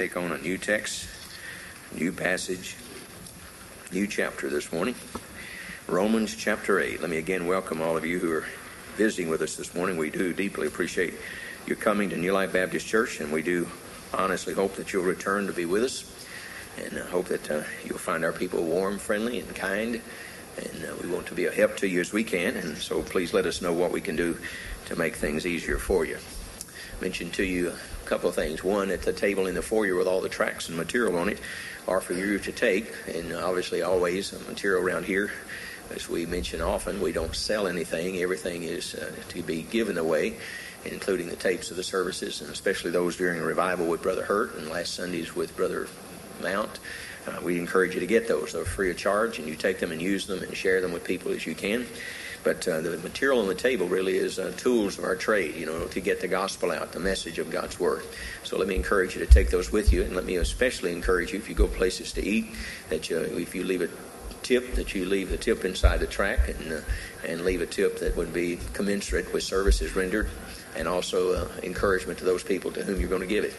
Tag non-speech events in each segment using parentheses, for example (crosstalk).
take on a new text, new passage, new chapter this morning. Romans chapter 8. Let me again welcome all of you who are visiting with us this morning. We do deeply appreciate your coming to New Life Baptist Church, and we do honestly hope that you'll return to be with us. And I hope that uh, you'll find our people warm, friendly, and kind. And uh, we want to be a help to you as we can. And so please let us know what we can do to make things easier for you. Mention to you couple of things. One, at the table in the foyer with all the tracts and material on it are for you to take. And obviously, always material around here, as we mention often, we don't sell anything. Everything is uh, to be given away including the tapes of the services, and especially those during revival with Brother Hurt and last Sundays with Brother Mount. Uh, we encourage you to get those. They're free of charge, and you take them and use them and share them with people as you can. But uh, the material on the table really is uh, tools of our trade, you know, to get the gospel out, the message of God's Word. So let me encourage you to take those with you, and let me especially encourage you if you go places to eat, that you, if you leave a tip, that you leave the tip inside the track and, uh, and leave a tip that would be commensurate with services rendered, and also uh, encouragement to those people to whom you're going to give it.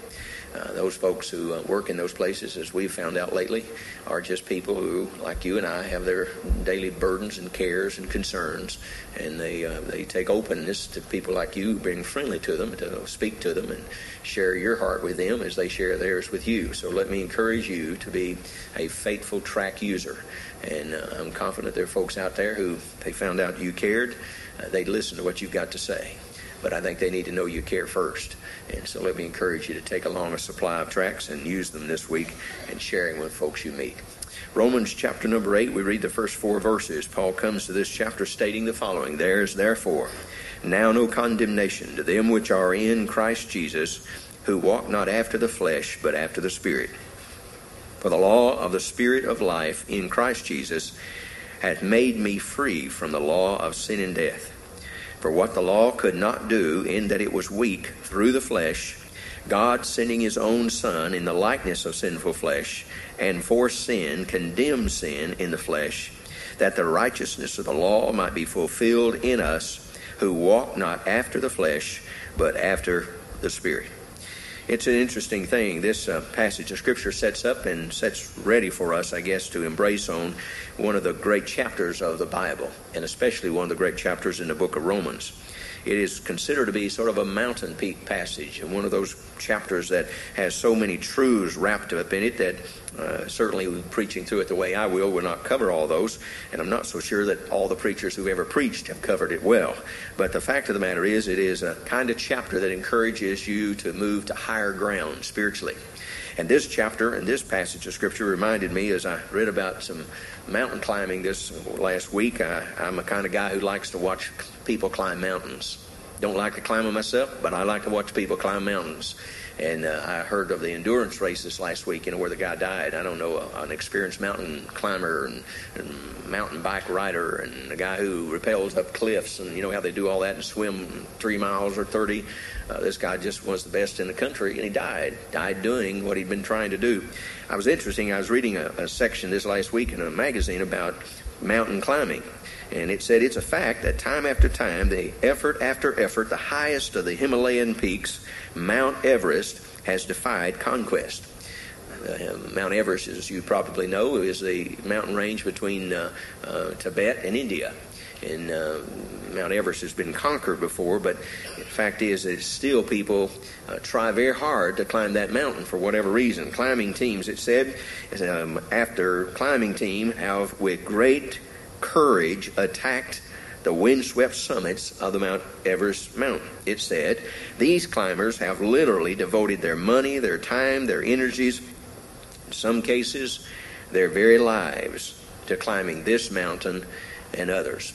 Uh, those folks who uh, work in those places, as we've found out lately, are just people who, like you and I, have their daily burdens and cares and concerns, and they uh, they take openness to people like you, being friendly to them, to speak to them, and share your heart with them as they share theirs with you. So let me encourage you to be a faithful track user, and uh, I'm confident there are folks out there who they found out you cared, uh, they'd listen to what you've got to say but I think they need to know you care first. And so let me encourage you to take along a supply of tracts and use them this week and sharing with folks you meet. Romans chapter number 8, we read the first four verses. Paul comes to this chapter stating the following There is therefore now no condemnation to them which are in Christ Jesus, who walk not after the flesh, but after the Spirit. For the law of the Spirit of life in Christ Jesus hath made me free from the law of sin and death. For what the law could not do, in that it was weak through the flesh, God sending his own Son in the likeness of sinful flesh, and for sin condemned sin in the flesh, that the righteousness of the law might be fulfilled in us who walk not after the flesh, but after the Spirit. It's an interesting thing. This uh, passage of Scripture sets up and sets ready for us, I guess, to embrace on one of the great chapters of the Bible, and especially one of the great chapters in the book of Romans. It is considered to be sort of a mountain peak passage, and one of those chapters that has so many truths wrapped up in it that uh, certainly preaching through it the way I will will not cover all those, and I'm not so sure that all the preachers who've ever preached have covered it well. But the fact of the matter is, it is a kind of chapter that encourages you to move to higher ground spiritually. And this chapter and this passage of Scripture reminded me as I read about some mountain climbing this last week. I, I'm a kind of guy who likes to watch people climb mountains. Don't like to climb them myself, but I like to watch people climb mountains. And uh, I heard of the endurance race this last week, you know, where the guy died. I don't know, uh, an experienced mountain climber and, and mountain bike rider and a guy who rappels up cliffs and you know how they do all that and swim three miles or 30. Uh, this guy just was the best in the country and he died, died doing what he'd been trying to do. I was interesting, I was reading a, a section this last week in a magazine about mountain climbing. And it said it's a fact that time after time, the effort after effort, the highest of the Himalayan peaks, Mount Everest, has defied conquest. Uh, Mount Everest, as you probably know, is the mountain range between uh, uh, Tibet and India. And uh, Mount Everest has been conquered before, but the fact is that still people uh, try very hard to climb that mountain for whatever reason. Climbing teams, it said, um, after climbing team have with great courage attacked the windswept summits of the Mount Everest mountain. It said, These climbers have literally devoted their money, their time, their energies, in some cases, their very lives to climbing this mountain and others.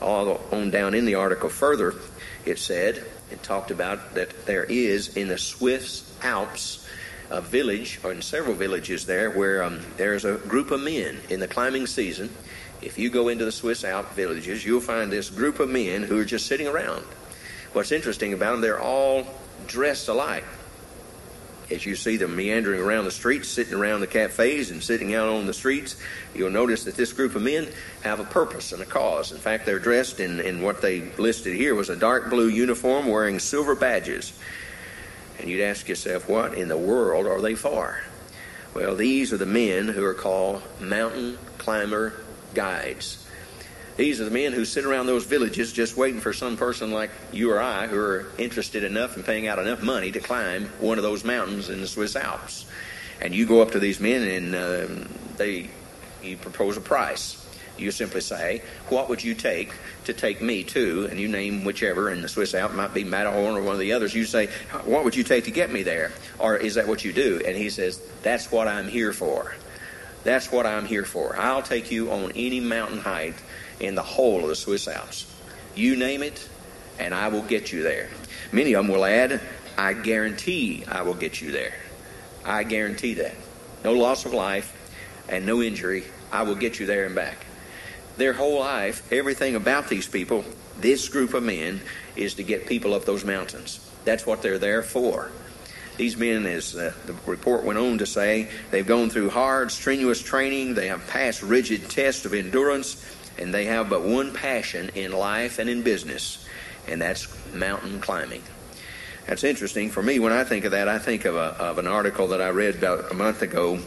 All on down in the article further, it said, it talked about that there is in the Swiss Alps a village, or in several villages there, where um, there's a group of men in the climbing season if you go into the Swiss Alp villages, you'll find this group of men who are just sitting around. What's interesting about them, they're all dressed alike. As you see them meandering around the streets, sitting around the cafes, and sitting out on the streets, you'll notice that this group of men have a purpose and a cause. In fact, they're dressed in, in what they listed here was a dark blue uniform wearing silver badges. And you'd ask yourself, what in the world are they for? Well, these are the men who are called mountain climber guides. These are the men who sit around those villages just waiting for some person like you or I who are interested enough and paying out enough money to climb one of those mountains in the Swiss Alps. And you go up to these men and uh, they you propose a price. You simply say, What would you take to take me to? And you name whichever in the Swiss Alps, might be Matterhorn or one of the others. You say, What would you take to get me there? Or is that what you do? And he says, That's what I'm here for. That's what I'm here for. I'll take you on any mountain height in the whole of the Swiss Alps. You name it, and I will get you there. Many of them will add, I guarantee I will get you there. I guarantee that. No loss of life and no injury. I will get you there and back their whole life, everything about these people, this group of men, is to get people up those mountains. That's what they're there for. These men, as uh, the report went on to say, they've gone through hard, strenuous training, they have passed rigid tests of endurance, and they have but one passion in life and in business, and that's mountain climbing. That's interesting. For me, when I think of that, I think of, a, of an article that I read about a month ago,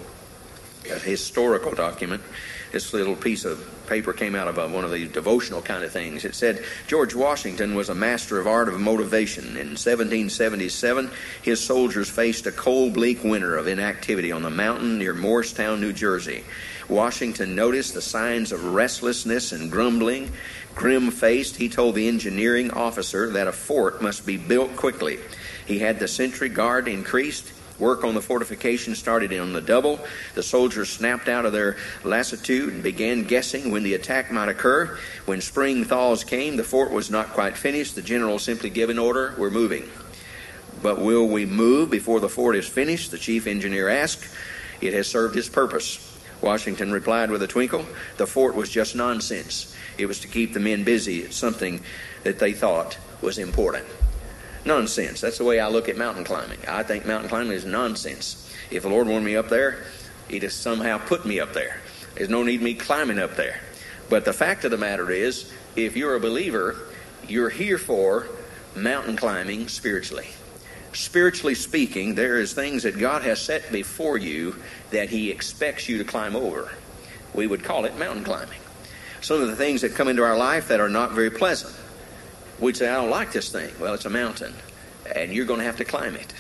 a historical document this little piece of paper came out of one of these devotional kind of things. It said George Washington was a master of art of motivation. In 1777, his soldiers faced a cold, bleak winter of inactivity on the mountain near Morristown, New Jersey. Washington noticed the signs of restlessness and grumbling. Grim faced, he told the engineering officer that a fort must be built quickly. He had the sentry guard increased Work on the fortification started on the double. The soldiers snapped out of their lassitude and began guessing when the attack might occur. When spring thaws came, the fort was not quite finished. The general simply gave an order, We're moving. But will we move before the fort is finished? The chief engineer asked. It has served its purpose. Washington replied with a twinkle. The fort was just nonsense. It was to keep the men busy at something that they thought was important. Nonsense. That's the way I look at mountain climbing. I think mountain climbing is nonsense. If the Lord wanted me up there, He'd have somehow put me up there. There's no need me climbing up there. But the fact of the matter is, if you're a believer, you're here for mountain climbing spiritually. Spiritually speaking, there is things that God has set before you that He expects you to climb over. We would call it mountain climbing. Some of the things that come into our life that are not very pleasant. We'd say, I don't like this thing. Well, it's a mountain, and you're going to have to climb it.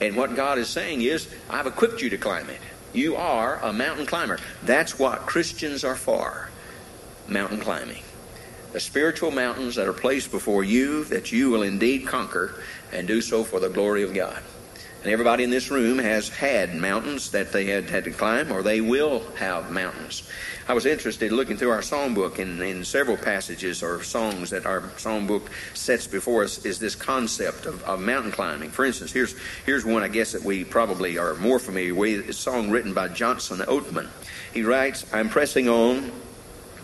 And what God is saying is, I've equipped you to climb it. You are a mountain climber. That's what Christians are for mountain climbing. The spiritual mountains that are placed before you that you will indeed conquer and do so for the glory of God. And everybody in this room has had mountains that they had had to climb, or they will have mountains. I was interested looking through our songbook in, in several passages or songs that our songbook sets before us is this concept of, of mountain climbing. For instance, here's, here's one I guess that we probably are more familiar with. A song written by Johnson Oatman. He writes, I'm pressing on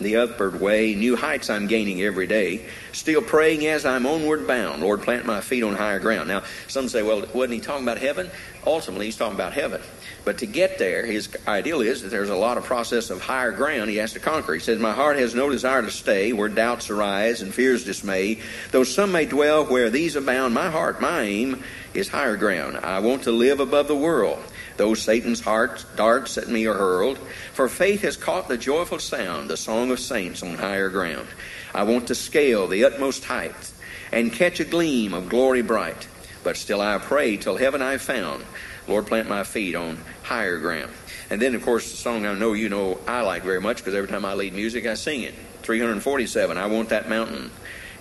the upward way. New heights I'm gaining every day. Still praying as I'm onward bound. Lord, plant my feet on higher ground. Now, some say, well, wasn't he talking about heaven? Ultimately, he's talking about heaven. But to get there, his ideal is that there's a lot of process of higher ground he has to conquer. He says, My heart has no desire to stay where doubts arise and fears dismay. Though some may dwell where these abound, my heart, my aim is higher ground. I want to live above the world. Though Satan's heart darts at me are hurled, for faith has caught the joyful sound, the song of saints on higher ground. I want to scale the utmost height and catch a gleam of glory bright. But still I pray till heaven I've found. Lord, plant my feet on higher ground. And then, of course, the song I know you know I like very much because every time I lead music, I sing it. 347, I Want That Mountain.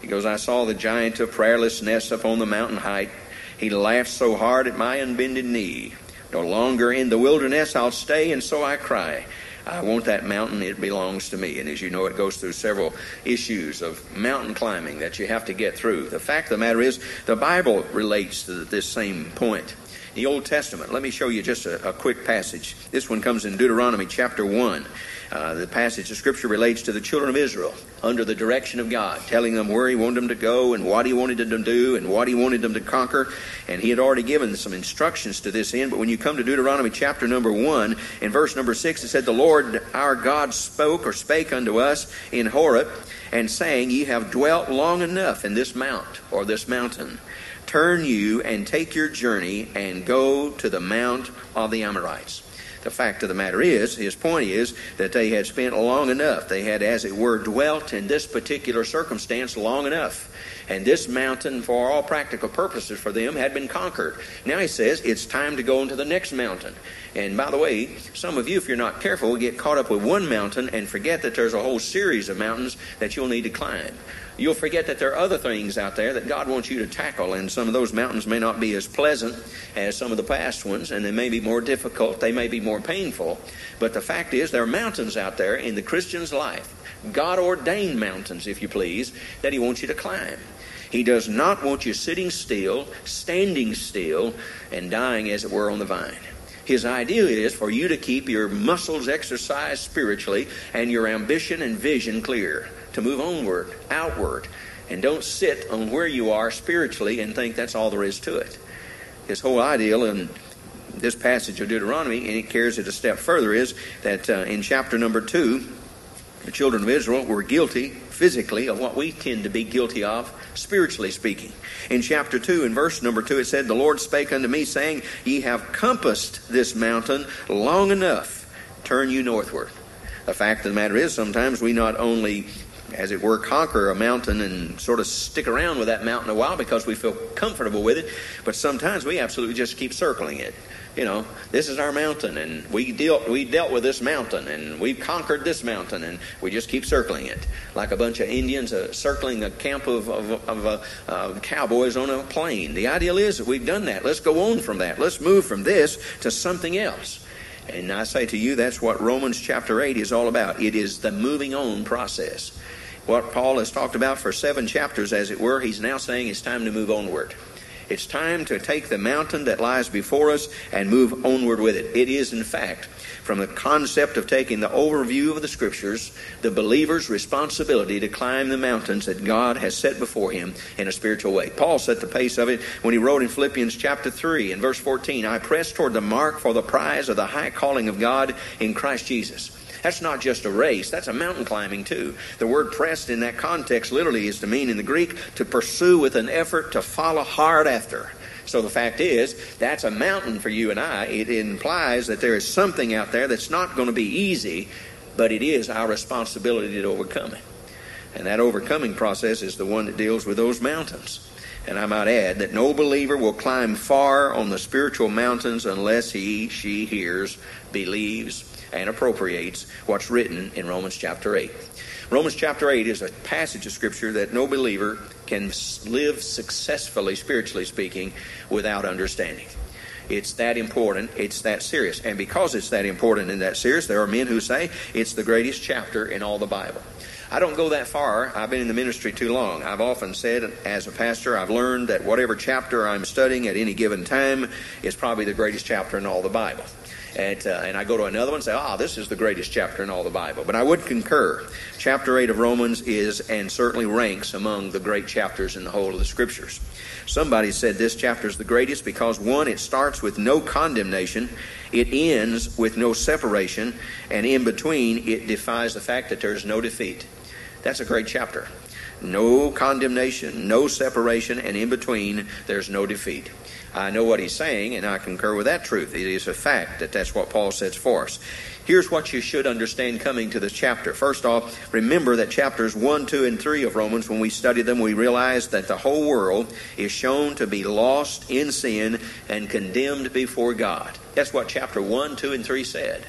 He goes, I saw the giant of prayerlessness upon the mountain height. He laughed so hard at my unbended knee. No longer in the wilderness I'll stay, and so I cry. I want that mountain, it belongs to me. And as you know, it goes through several issues of mountain climbing that you have to get through. The fact of the matter is, the Bible relates to this same point the Old Testament. Let me show you just a, a quick passage. This one comes in Deuteronomy chapter 1. Uh, the passage of Scripture relates to the children of Israel under the direction of God, telling them where He wanted them to go and what He wanted them to do and what He wanted them to conquer. And He had already given some instructions to this end. But when you come to Deuteronomy chapter number 1, in verse number 6, it said, The Lord our God spoke or spake unto us in Horeb, and saying, Ye have dwelt long enough in this mount or this mountain. Turn you and take your journey and go to the Mount of the Amorites. The fact of the matter is, his point is that they had spent long enough. They had, as it were, dwelt in this particular circumstance long enough. And this mountain, for all practical purposes for them, had been conquered. Now he says it's time to go into the next mountain. And by the way, some of you, if you're not careful, will get caught up with one mountain and forget that there's a whole series of mountains that you'll need to climb you'll forget that there are other things out there that God wants you to tackle, and some of those mountains may not be as pleasant as some of the past ones, and they may be more difficult, they may be more painful. But the fact is, there are mountains out there in the Christian's life, God ordained mountains, if you please, that He wants you to climb. He does not want you sitting still, standing still, and dying, as it were, on the vine. His idea is for you to keep your muscles exercised spiritually and your ambition and vision clear to move onward, outward, and don't sit on where you are spiritually and think that's all there is to it. His whole ideal in this passage of Deuteronomy, and it carries it a step further, is that uh, in chapter number two, the children of Israel were guilty physically of what we tend to be guilty of, spiritually speaking. In chapter 2, in verse number 2, it said, The Lord spake unto me, saying, Ye have compassed this mountain long enough, turn you northward. The fact of the matter is, sometimes we not only as it were, conquer a mountain and sort of stick around with that mountain a while because we feel comfortable with it. But sometimes we absolutely just keep circling it. You know, this is our mountain, and we dealt we dealt with this mountain, and we've conquered this mountain, and we just keep circling it like a bunch of Indians uh, circling a camp of, of, of uh, uh, cowboys on a plain. The ideal is that we've done that. Let's go on from that. Let's move from this to something else. And I say to you, that's what Romans chapter 8 is all about. It is the moving on process what Paul has talked about for seven chapters, as it were, he's now saying it's time to move onward. It's time to take the mountain that lies before us and move onward with it. It is, in fact, from the concept of taking the overview of the Scriptures, the believer's responsibility to climb the mountains that God has set before him in a spiritual way. Paul set the pace of it when he wrote in Philippians chapter 3 and verse 14, I press toward the mark for the prize of the high calling of God in Christ Jesus. That's not just a race, that's a mountain climbing too. The word pressed in that context literally is to mean in the Greek to pursue with an effort, to follow hard after. So the fact is, that's a mountain for you and I. It implies that there is something out there that's not going to be easy, but it is our responsibility to overcome it. And that overcoming process is the one that deals with those mountains. And I might add that no believer will climb far on the spiritual mountains unless he, she hears, believes, and appropriates what's written in Romans chapter 8. Romans chapter 8 is a passage of Scripture that no believer can live successfully, spiritually speaking, without understanding. It's that important. It's that serious. And because it's that important and that serious, there are men who say it's the greatest chapter in all the Bible. I don't go that far. I've been in the ministry too long. I've often said, as a pastor, I've learned that whatever chapter I'm studying at any given time is probably the greatest chapter in all the Bible. And, uh, and I go to another one and say, ah, this is the greatest chapter in all the Bible. But I would concur. Chapter 8 of Romans is and certainly ranks among the great chapters in the whole of the Scriptures. Somebody said this chapter is the greatest because, one, it starts with no condemnation, it ends with no separation, and in between, it defies the fact that there's no defeat. That's a great chapter. No condemnation, no separation, and in between, there's no defeat. I know what he's saying, and I concur with that truth. It is a fact that that's what Paul sets for us. Here's what you should understand coming to this chapter. First off, remember that chapters 1, 2, and 3 of Romans, when we study them, we realize that the whole world is shown to be lost in sin and condemned before God. That's what chapter 1, 2, and 3 said.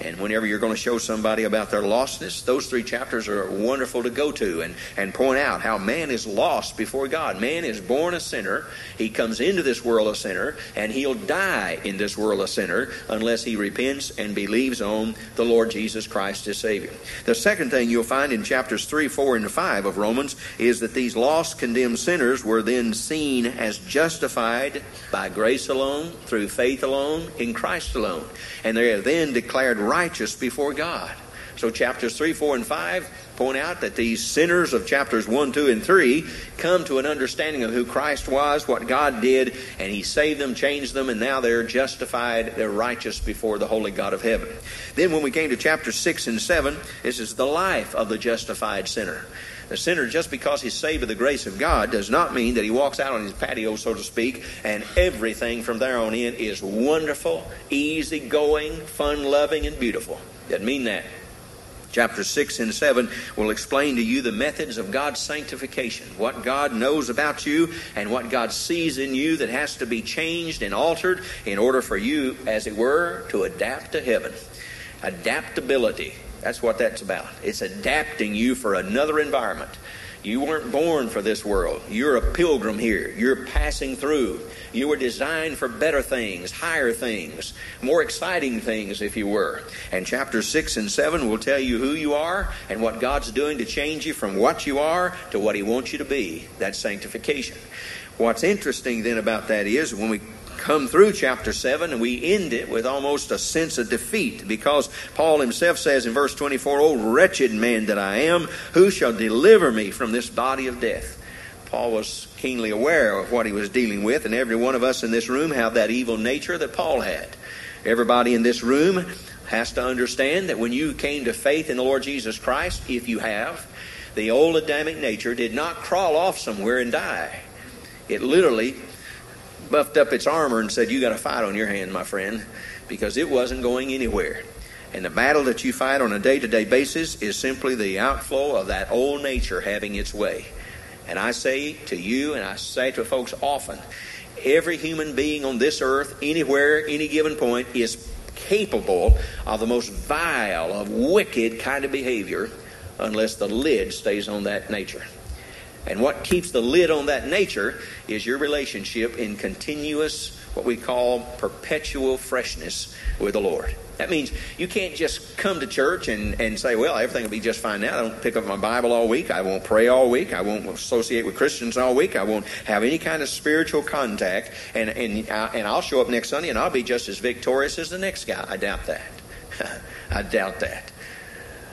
And whenever you're going to show somebody about their lostness, those three chapters are wonderful to go to and, and point out how man is lost before God. Man is born a sinner. He comes into this world a sinner, and he'll die in this world a sinner unless he repents and believes on the Lord Jesus Christ as Savior. The second thing you'll find in chapters 3, 4, and 5 of Romans is that these lost, condemned sinners were then seen as justified by grace alone, through faith alone, in Christ alone. And they are then declared righteous before God. So chapters 3, 4, and 5 point out that these sinners of chapters 1, 2, and 3 come to an understanding of who Christ was, what God did, and He saved them, changed them, and now they're justified, they're righteous before the holy God of heaven. Then when we came to chapter 6 and 7, this is the life of the justified sinner. A sinner, just because he's saved by the grace of God, does not mean that he walks out on his patio, so to speak, and everything from there on in is wonderful, easy going, fun loving, and beautiful. Doesn't mean that. Chapter 6 and 7 will explain to you the methods of God's sanctification, what God knows about you, and what God sees in you that has to be changed and altered in order for you, as it were, to adapt to heaven. Adaptability. That's what that's about. It's adapting you for another environment. You weren't born for this world. You're a pilgrim here. You're passing through. You were designed for better things, higher things, more exciting things, if you were. And chapters 6 and 7 will tell you who you are and what God's doing to change you from what you are to what He wants you to be. That's sanctification. What's interesting then about that is when we come through chapter 7 and we end it with almost a sense of defeat because Paul himself says in verse 24, Oh, wretched man that I am, who shall deliver me from this body of death? Paul was keenly aware of what he was dealing with, and every one of us in this room have that evil nature that Paul had. Everybody in this room has to understand that when you came to faith in the Lord Jesus Christ, if you have, the old Adamic nature did not crawl off somewhere and die. It literally buffed up its armor and said, You got a fight on your hands, my friend, because it wasn't going anywhere. And the battle that you fight on a day to day basis is simply the outflow of that old nature having its way. And I say to you, and I say to folks often, every human being on this earth, anywhere, any given point, is capable of the most vile, of wicked kind of behavior unless the lid stays on that nature. And what keeps the lid on that nature is your relationship in continuous, what we call perpetual freshness with the Lord. That means you can't just come to church and, and say, well, everything will be just fine now. I don't pick up my Bible all week. I won't pray all week. I won't associate with Christians all week. I won't have any kind of spiritual contact. And, and, I, and I'll show up next Sunday and I'll be just as victorious as the next guy. I doubt that. (laughs) I doubt that.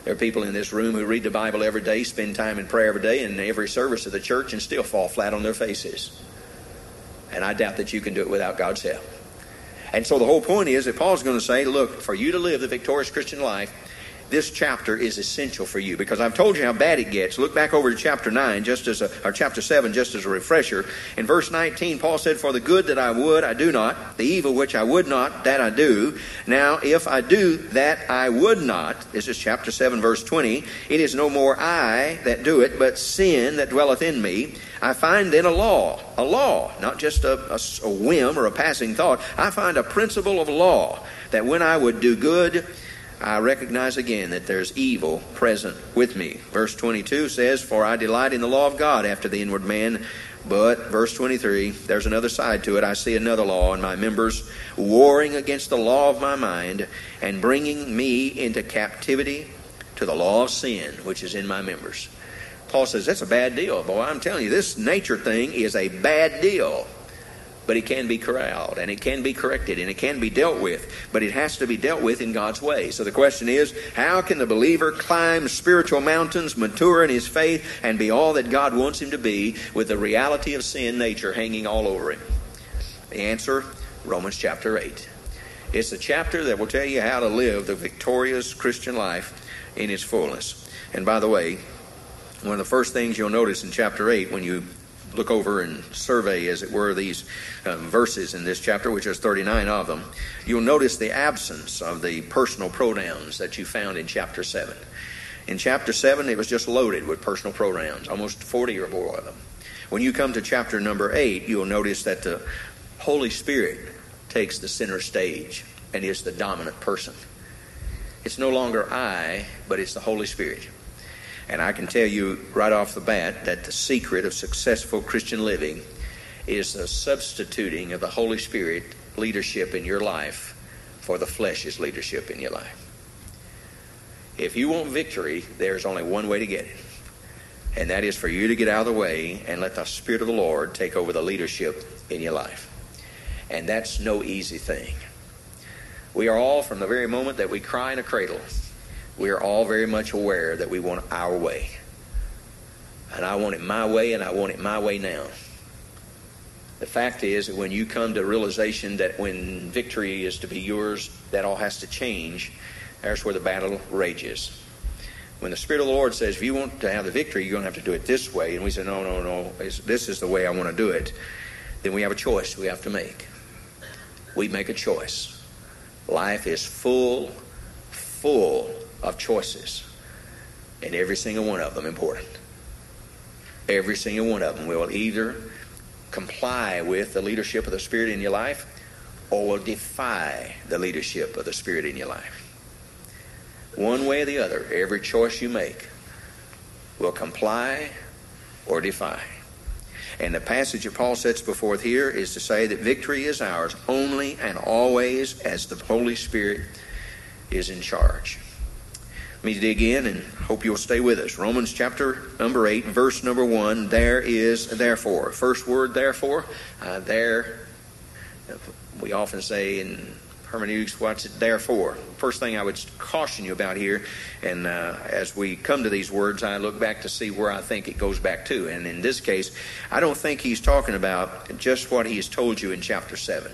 There are people in this room who read the Bible every day, spend time in prayer every day, and every service of the church, and still fall flat on their faces. And I doubt that you can do it without God's help. And so the whole point is that Paul's going to say, look, for you to live the victorious Christian life, this chapter is essential for you because I've told you how bad it gets. Look back over to chapter 9, just as a, or chapter 7, just as a refresher. In verse 19, Paul said, For the good that I would, I do not. The evil which I would not, that I do. Now, if I do that I would not, this is chapter 7, verse 20, it is no more I that do it, but sin that dwelleth in me. I find then a law, a law, not just a, a, a whim or a passing thought. I find a principle of law that when I would do good, I recognize again that there's evil present with me. Verse 22 says, For I delight in the law of God after the inward man. But, verse 23, there's another side to it. I see another law in my members, warring against the law of my mind, and bringing me into captivity to the law of sin, which is in my members. Paul says, That's a bad deal. Boy, I'm telling you, this nature thing is a bad deal but it can be corralled and it can be corrected and it can be dealt with, but it has to be dealt with in God's way. So the question is, how can the believer climb spiritual mountains, mature in his faith, and be all that God wants him to be with the reality of sin nature hanging all over him? The answer, Romans chapter 8. It's a chapter that will tell you how to live the victorious Christian life in its fullness. And by the way, one of the first things you'll notice in chapter 8 when you look over and survey, as it were, these uh, verses in this chapter, which is 39 of them, you'll notice the absence of the personal pronouns that you found in chapter 7. In chapter 7, it was just loaded with personal pronouns, almost 40 or more of them. When you come to chapter number 8, you'll notice that the Holy Spirit takes the center stage and is the dominant person. It's no longer I, but it's the Holy Spirit. And I can tell you right off the bat that the secret of successful Christian living is the substituting of the Holy Spirit leadership in your life for the flesh's leadership in your life. If you want victory, there's only one way to get it. And that is for you to get out of the way and let the Spirit of the Lord take over the leadership in your life. And that's no easy thing. We are all, from the very moment that we cry in a cradle, we are all very much aware that we want our way. And I want it my way, and I want it my way now. The fact is that when you come to realization that when victory is to be yours, that all has to change, there's where the battle rages. when the Spirit of the Lord says, if you want to have the victory, you're going to have to do it this way, and we say, no, no, no, this is the way I want to do it, then we have a choice we have to make. We make a choice. Life is full, full of choices, and every single one of them important. Every single one of them will either comply with the leadership of the Spirit in your life or will defy the leadership of the Spirit in your life. One way or the other, every choice you make will comply or defy. And the passage that Paul sets before here is to say that victory is ours only and always as the Holy Spirit is in charge. Me dig in and hope you'll stay with us. Romans chapter number 8, verse number 1. There is therefore. First word, therefore. Uh, there, we often say in hermeneutics, what's it there for? First thing I would caution you about here, and uh, as we come to these words, I look back to see where I think it goes back to. And in this case, I don't think he's talking about just what he has told you in chapter 7.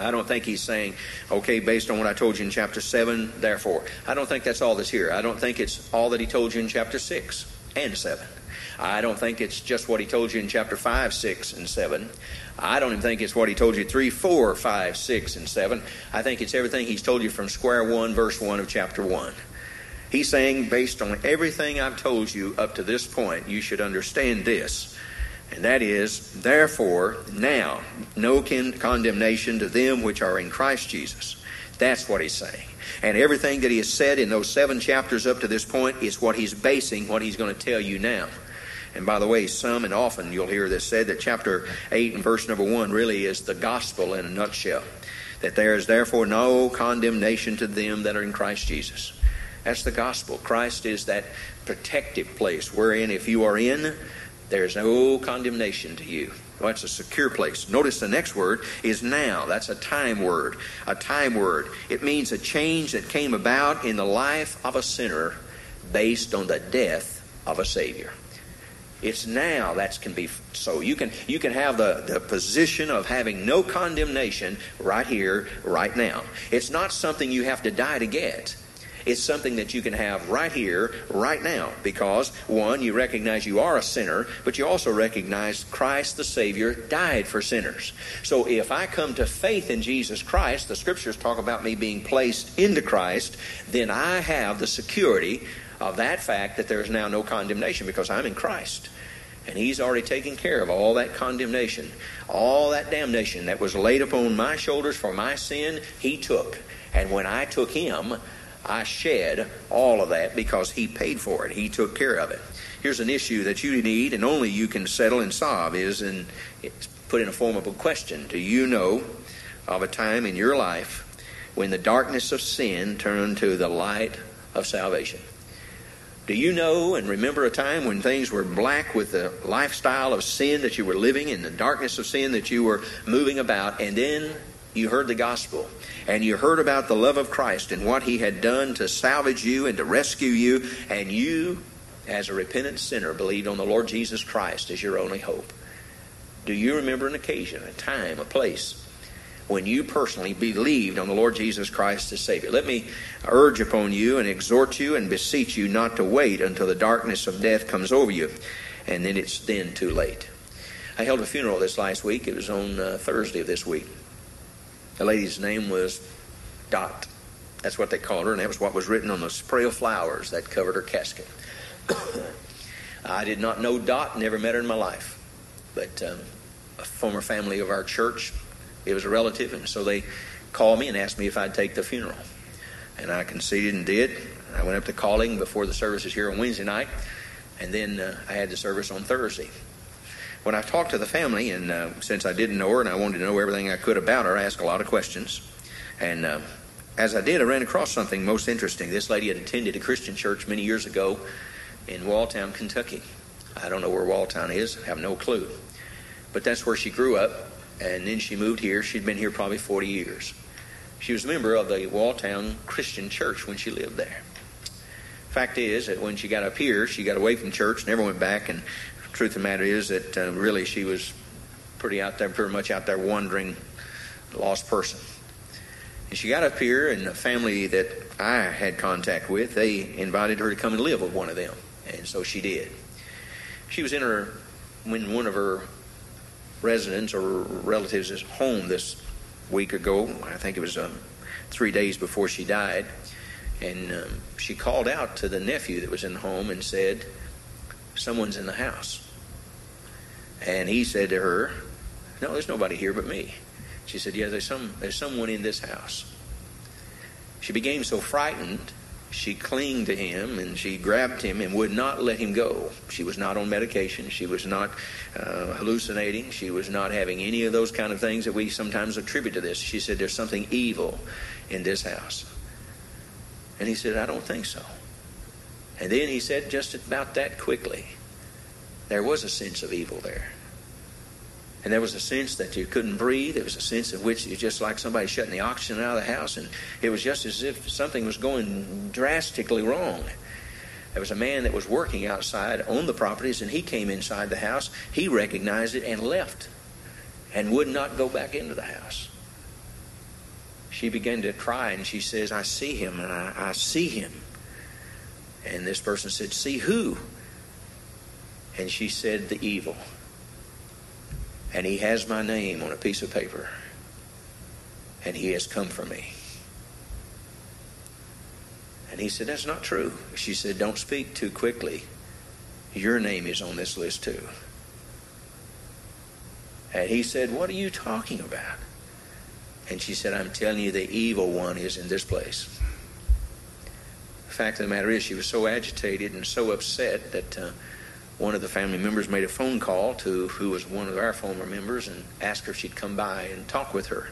I don't think he's saying, okay, based on what I told you in chapter 7, therefore. I don't think that's all that's here. I don't think it's all that he told you in chapter 6 and 7. I don't think it's just what he told you in chapter 5, 6, and 7. I don't even think it's what he told you 3, 4, 5, 6, and 7. I think it's everything he's told you from square 1, verse 1 of chapter 1. He's saying, based on everything I've told you up to this point, you should understand this. And that is, therefore, now, no condemnation to them which are in Christ Jesus. That's what he's saying. And everything that he has said in those seven chapters up to this point is what he's basing what he's going to tell you now. And by the way, some and often you'll hear this said that chapter 8 and verse number 1 really is the gospel in a nutshell. That there is therefore no condemnation to them that are in Christ Jesus. That's the gospel. Christ is that protective place wherein if you are in, there's no condemnation to you. Well, that's a secure place. Notice the next word is now. That's a time word. A time word. It means a change that came about in the life of a sinner based on the death of a Savior. It's now that can be so. You can you can have the, the position of having no condemnation right here, right now. It's not something you have to die to get. It's something that you can have right here, right now, because one, you recognize you are a sinner, but you also recognize Christ the Savior died for sinners. So if I come to faith in Jesus Christ, the scriptures talk about me being placed into Christ, then I have the security of that fact that there is now no condemnation because I'm in Christ. And He's already taken care of all that condemnation, all that damnation that was laid upon my shoulders for my sin, He took. And when I took Him, I shed all of that because He paid for it. He took care of it. Here's an issue that you need and only you can settle and solve is, and it's put in a form of a question Do you know of a time in your life when the darkness of sin turned to the light of salvation? Do you know and remember a time when things were black with the lifestyle of sin that you were living in the darkness of sin that you were moving about, and then you heard the gospel and you heard about the love of Christ and what he had done to salvage you and to rescue you, and you, as a repentant sinner, believed on the Lord Jesus Christ as your only hope? Do you remember an occasion, a time, a place when you personally believed on the Lord Jesus Christ as Savior. Let me urge upon you and exhort you and beseech you not to wait until the darkness of death comes over you, and then it's then too late. I held a funeral this last week. It was on uh, Thursday of this week. The lady's name was Dot. That's what they called her, and that was what was written on the spray of flowers that covered her casket. (coughs) I did not know Dot, never met her in my life. But um, a former family of our church it was a relative, and so they called me and asked me if I'd take the funeral. And I conceded and did. I went up to calling before the services here on Wednesday night, and then uh, I had the service on Thursday. When I talked to the family, and uh, since I didn't know her and I wanted to know everything I could about her, I asked a lot of questions. And uh, as I did, I ran across something most interesting. This lady had attended a Christian church many years ago in Walltown, Kentucky. I don't know where Walltown is, I have no clue. But that's where she grew up, and then she moved here. She'd been here probably 40 years. She was a member of the Walltown Christian Church when she lived there. Fact is that when she got up here, she got away from church, never went back, and truth of the matter is that uh, really she was pretty out there, pretty much out there wandering, lost person. And she got up here, and a family that I had contact with, they invited her to come and live with one of them. And so she did. She was in her, when one of her residents or relatives' home this week ago. I think it was um, three days before she died. And um, she called out to the nephew that was in the home and said, Someone's in the house. And he said to her, No, there's nobody here but me. She said, Yeah, there's, some, there's someone in this house. She became so frightened she clung to him and she grabbed him and would not let him go. She was not on medication. She was not uh, hallucinating. She was not having any of those kind of things that we sometimes attribute to this. She said, There's something evil in this house. And he said, I don't think so. And then he said, just about that quickly, there was a sense of evil there. And there was a sense that you couldn't breathe. There was a sense in which you just like somebody shutting the oxygen out of the house. And it was just as if something was going drastically wrong. There was a man that was working outside on the properties, and he came inside the house. He recognized it and left and would not go back into the house. She began to cry, and she says, I see him, and I, I see him. And this person said, See who? And she said, The evil and he has my name on a piece of paper, and he has come for me. And he said, That's not true. She said, Don't speak too quickly. Your name is on this list too. And he said, What are you talking about? And she said, I'm telling you, the evil one is in this place. The fact of the matter is, she was so agitated and so upset that. Uh, one of the family members made a phone call to who was one of our former members and asked her if she'd come by and talk with her.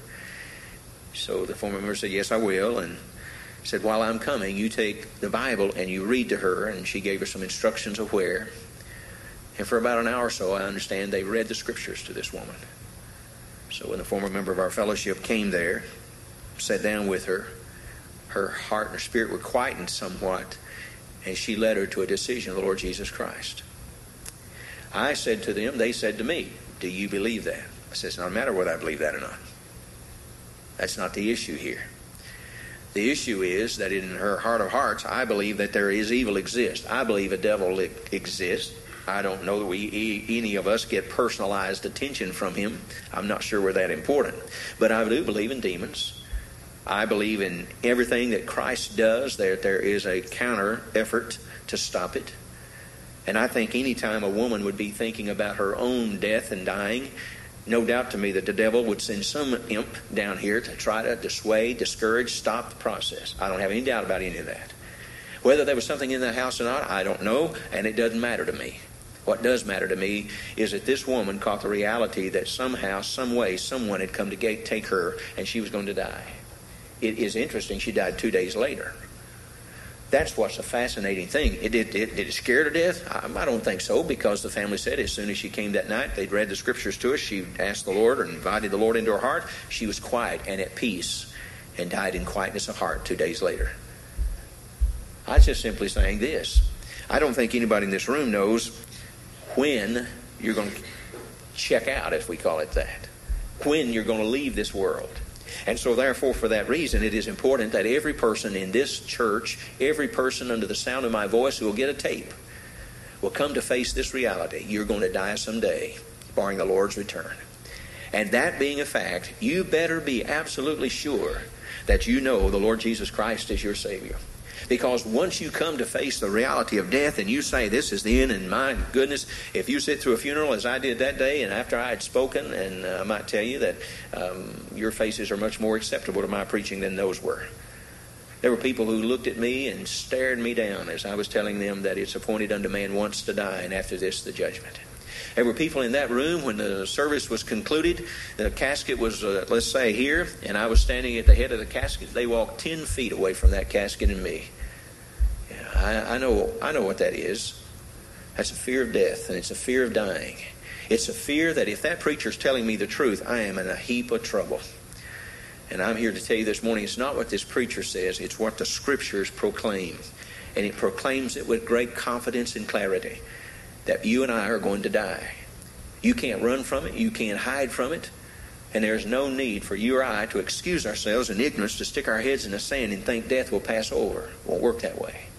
So the former member said, Yes, I will. And said, While I'm coming, you take the Bible and you read to her. And she gave her some instructions of where. And for about an hour or so, I understand they read the scriptures to this woman. So when the former member of our fellowship came there, sat down with her, her heart and her spirit were quietened somewhat, and she led her to a decision of the Lord Jesus Christ. I said to them, they said to me, Do you believe that? I said, It's not a matter whether I believe that or not. That's not the issue here. The issue is that in her heart of hearts, I believe that there is evil exists. I believe a devil exists. I don't know that we any of us get personalized attention from him. I'm not sure we're that important, but I do believe in demons. I believe in everything that Christ does. that there is a counter effort to stop it. And I think any time a woman would be thinking about her own death and dying, no doubt to me that the devil would send some imp down here to try to dissuade, discourage, stop the process. I don't have any doubt about any of that. Whether there was something in the house or not, I don't know, and it doesn't matter to me. What does matter to me is that this woman caught the reality that somehow, some way, someone had come to take her and she was going to die. It is interesting, she died two days later. That's what's a fascinating thing. It, did, it, did it scare her to death? I, I, don't think so, because the family said as soon as she came that night, they'd read the scriptures to us. She asked the Lord or invited the Lord into her heart. She was quiet and at peace and died in quietness of heart two days later. I was just simply saying this. I don't think anybody in this room knows when you're going to check out, if we call it that, when you're going to leave this world. And so, therefore, for that reason, it is important that every person in this church, every person under the sound of my voice who will get a tape, will come to face this reality. You're going to die someday, barring the Lord's return. And that being a fact, you better be absolutely sure that you know the Lord Jesus Christ is your Savior. Because once you come to face the reality of death and you say, This is the end, and my goodness, if you sit through a funeral as I did that day, and after I had spoken, and uh, I might tell you that um, your faces are much more acceptable to my preaching than those were. There were people who looked at me and stared me down as I was telling them that it's appointed unto man once to die, and after this, the judgment. There were people in that room when the service was concluded. The casket was, uh, let's say, here, and I was standing at the head of the casket. They walked 10 feet away from that casket and me. I, I, know, I know what that is. That's a fear of death, and it's a fear of dying. It's a fear that if that preacher's telling me the truth, I am in a heap of trouble. And I'm here to tell you this morning it's not what this preacher says, it's what the scriptures proclaim. And it proclaims it with great confidence and clarity that you and I are going to die. You can't run from it, you can't hide from it. And there's no need for you or I to excuse ourselves in ignorance, to stick our heads in the sand and think death will pass over. It won't work that way.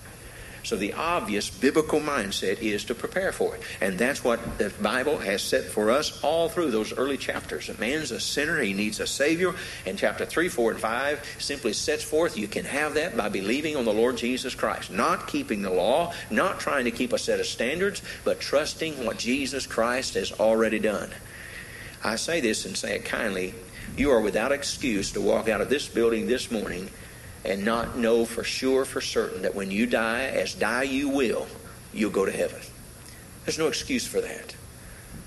So the obvious biblical mindset is to prepare for it. And that's what the Bible has set for us all through those early chapters. A man's a sinner, he needs a Savior. And chapter 3, 4, and 5 simply sets forth you can have that by believing on the Lord Jesus Christ. Not keeping the law, not trying to keep a set of standards, but trusting what Jesus Christ has already done. I say this and say it kindly. You are without excuse to walk out of this building this morning and not know for sure, for certain, that when you die, as die you will, you'll go to heaven. There's no excuse for that.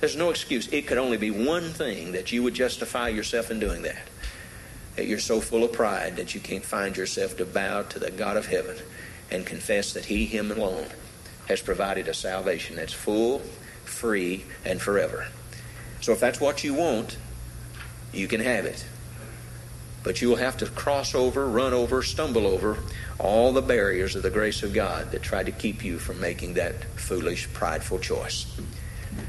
There's no excuse. It could only be one thing that you would justify yourself in doing that. That you're so full of pride that you can't find yourself to bow to the God of heaven and confess that He, Him alone, has provided a salvation that's full, free, and forever. So if that's what you want, you can have it. But you will have to cross over, run over, stumble over all the barriers of the grace of God that try to keep you from making that foolish, prideful choice.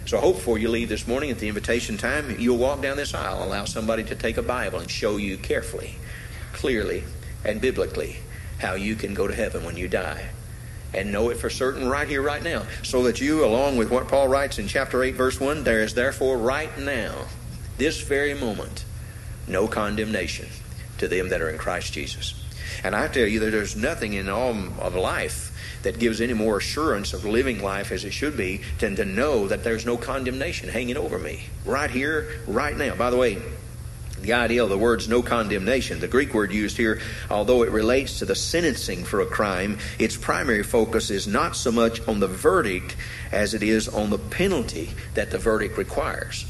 So I hope before you leave this morning at the invitation time, you'll walk down this aisle, allow somebody to take a Bible and show you carefully, clearly, and biblically how you can go to heaven when you die. And know it for certain right here, right now. So that you, along with what Paul writes in chapter 8, verse 1, there is therefore right now, this very moment, no condemnation to them that are in Christ Jesus. And I tell you that there's nothing in all of life that gives any more assurance of living life as it should be than to know that there's no condemnation hanging over me right here, right now. By the way, the idea of the words no condemnation, the Greek word used here, although it relates to the sentencing for a crime, its primary focus is not so much on the verdict as it is on the penalty that the verdict requires.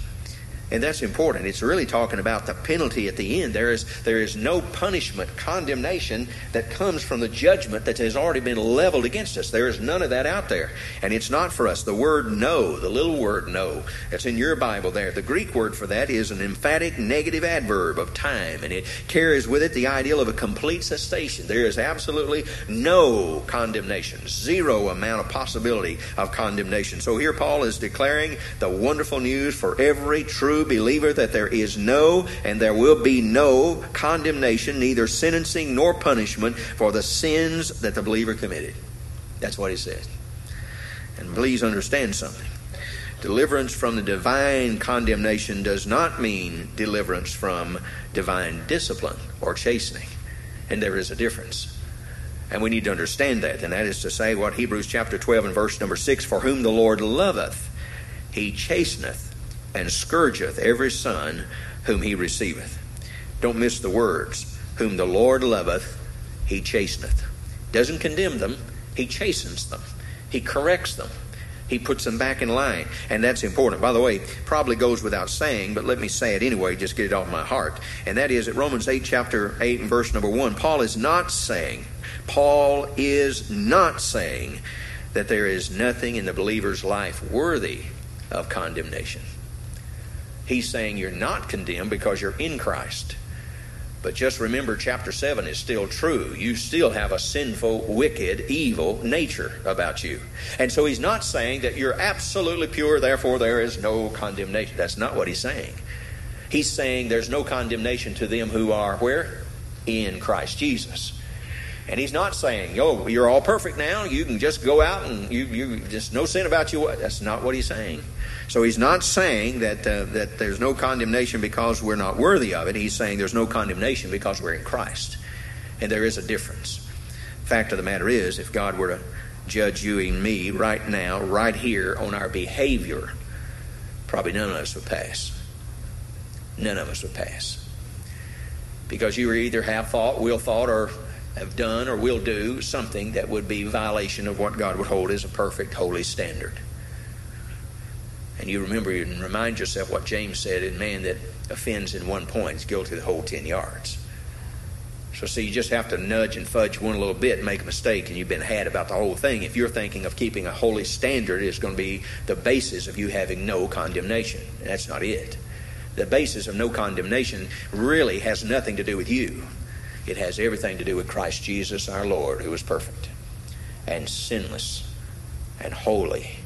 And that's important. It's really talking about the penalty at the end. There is, there is no punishment, condemnation that comes from the judgment that has already been leveled against us. There is none of that out there. And it's not for us. The word no, the little word no, that's in your Bible there, the Greek word for that is an emphatic negative adverb of time. And it carries with it the ideal of a complete cessation. There is absolutely no condemnation, zero amount of possibility of condemnation. So here Paul is declaring the wonderful news for every true true believer that there is no and there will be no condemnation, neither sentencing nor punishment for the sins that the believer committed. That's what he says. And please understand something. Deliverance from the divine condemnation does not mean deliverance from divine discipline or chastening. And there is a difference. And we need to understand that. And that is to say what Hebrews chapter 12 and verse number 6 For whom the Lord loveth, he chasteneth and scourgeth every son whom he receiveth. Don't miss the words. Whom the Lord loveth, he chasteneth. Doesn't condemn them, he chastens them. He corrects them. He puts them back in line. And that's important. By the way, probably goes without saying, but let me say it anyway, just get it off my heart. And that is at Romans 8, chapter 8, and verse number 1, Paul is not saying, Paul is not saying that there is nothing in the believer's life worthy of condemnation. He's saying you're not condemned because you're in Christ. But just remember, chapter 7 is still true. You still have a sinful, wicked, evil nature about you. And so he's not saying that you're absolutely pure, therefore there is no condemnation. That's not what he's saying. He's saying there's no condemnation to them who are where? In Christ Jesus. And he's not saying, "Oh, you're all perfect now. You can just go out and you, you just no sin about you." That's not what he's saying. So he's not saying that, uh, that there's no condemnation because we're not worthy of it. He's saying there's no condemnation because we're in Christ. And there is a difference. Fact of the matter is, if God were to judge you and me right now, right here on our behavior, probably none of us would pass. None of us would pass. Because you either have thought, will thought, or have done or will do something that would be violation of what God would hold as a perfect, holy standard. And you remember and remind yourself what James said in man that offends in one point is guilty the whole 10 yards. So, see, you just have to nudge and fudge one little bit make a mistake, and you've been had about the whole thing. If you're thinking of keeping a holy standard, it's going to be the basis of you having no condemnation. That's not it. The basis of no condemnation really has nothing to do with you, it has everything to do with Christ Jesus our Lord, who is perfect and sinless and holy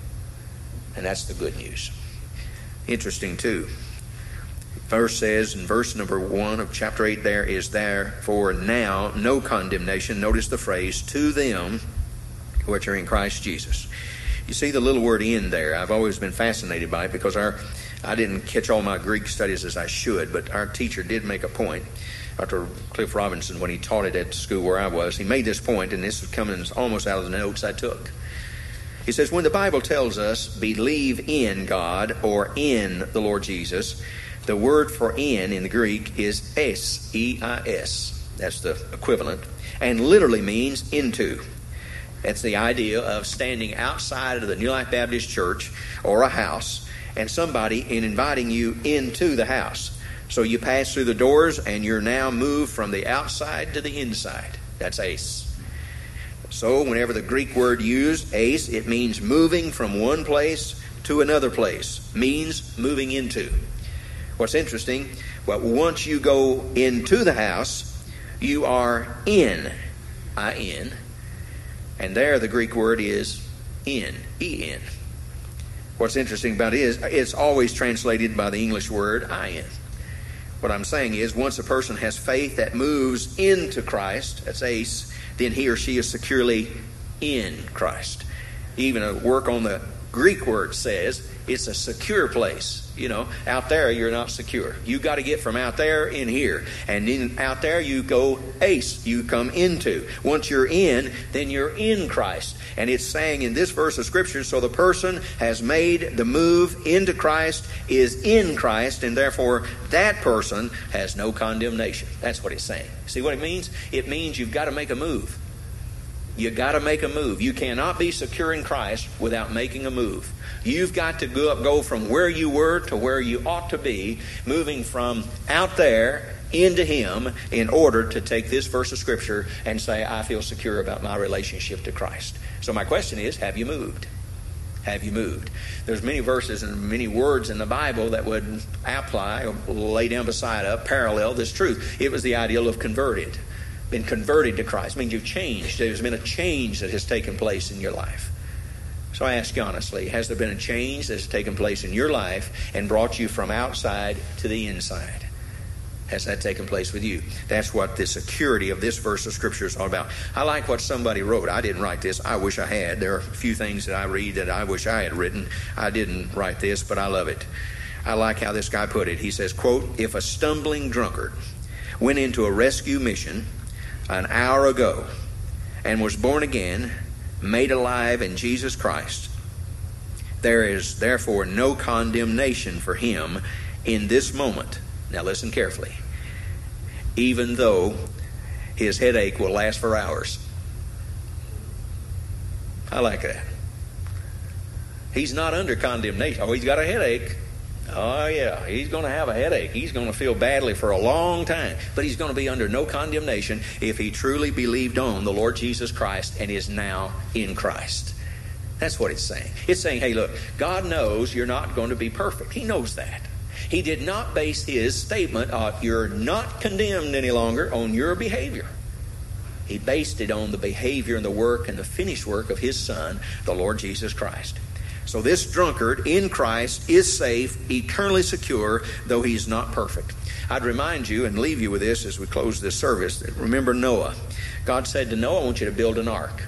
and that's the good news. Interesting, too. Verse says in verse number 1 of chapter 8 there is therefore now no condemnation. Notice the phrase, to them which are in Christ Jesus. You see the little word in there. I've always been fascinated by it because our I didn't catch all my Greek studies as I should, but our teacher did make a point. Dr. Cliff Robinson, when he taught it at the school where I was, he made this point, and this is coming almost out of the notes I took. He says, When the Bible tells us believe in God or in the Lord Jesus, the word for in in the Greek is es, E I S. That's the equivalent, and literally means into. That's the idea of standing outside of the New Life Baptist Church or a house and somebody in inviting you into the house. So you pass through the doors and you're now moved from the outside to the inside. That's ace. So whenever the Greek word used, ace, it means moving from one place to another place, means moving into. What's interesting, well, once you go into the house, you are in, I-N, and there the Greek word is in, E-N. What's interesting about it is it's always translated by the English word in. What I'm saying is, once a person has faith that moves into Christ, that's ace, then he or she is securely in Christ. Even a work on the Greek word says it's a secure place. You know, out there you're not secure. You got to get from out there in here, and then out there you go ace. You come into. Once you're in, then you're in Christ. And it's saying in this verse of Scripture, so the person has made the move into Christ, is in Christ, and therefore that person has no condemnation. That's what it's saying. See what it means? It means you've got to make a move. You got to make a move. You cannot be secure in Christ without making a move. You've got to go, go from where you were to where you ought to be, moving from out there into Him in order to take this verse of Scripture and say, I feel secure about my relationship to Christ. So my question is, have you moved? Have you moved? There's many verses and many words in the Bible that would apply or lay down beside a parallel this truth. It was the ideal of converted been converted to Christ. It means you've changed. There's been a change that has taken place in your life. So I ask you honestly, has there been a change that has taken place in your life and brought you from outside to the inside? Has that taken place with you? That's what the security of this verse of Scripture is all about. I like what somebody wrote. I didn't write this. I wish I had. There are a few things that I read that I wish I had written. I didn't write this, but I love it. I like how this guy put it. He says, quote, if a stumbling drunkard went into a rescue mission an hour ago and was born again, made alive in Jesus Christ, there is therefore no condemnation for him in this moment. Now listen carefully. Even though his headache will last for hours. I like that. He's not under condemnation. Oh, he's got a headache. Oh, yeah, he's going to have a headache. He's going to feel badly for a long time. But he's going to be under no condemnation if he truly believed on the Lord Jesus Christ and is now in Christ. That's what it's saying. It's saying, hey, look, God knows you're not going to be perfect. He knows that. He did not base his statement of you're not condemned any longer on your behavior. He based it on the behavior and the work and the finished work of his Son, the Lord Jesus Christ. So this drunkard in Christ is safe, eternally secure, though he's not perfect. I'd remind you and leave you with this as we close this service. That remember Noah. God said to Noah, I want you to build an ark.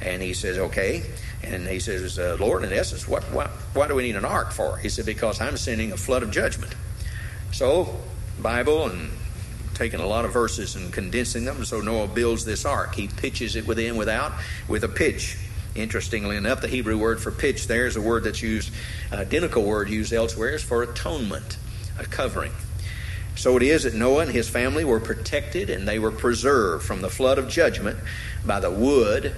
And he says, okay. And he says, uh, Lord, in essence, what, what, what do we need an ark for? He said, because I'm sending a flood of judgment. So, Bible and taking a lot of verses and condensing them. So Noah builds this ark. He pitches it within, without, with a pitch. Interestingly enough, the Hebrew word for pitch there is a word that's used, uh, identical word used elsewhere, is for atonement, a covering. So it is that Noah and his family were protected and they were preserved from the flood of judgment by the wood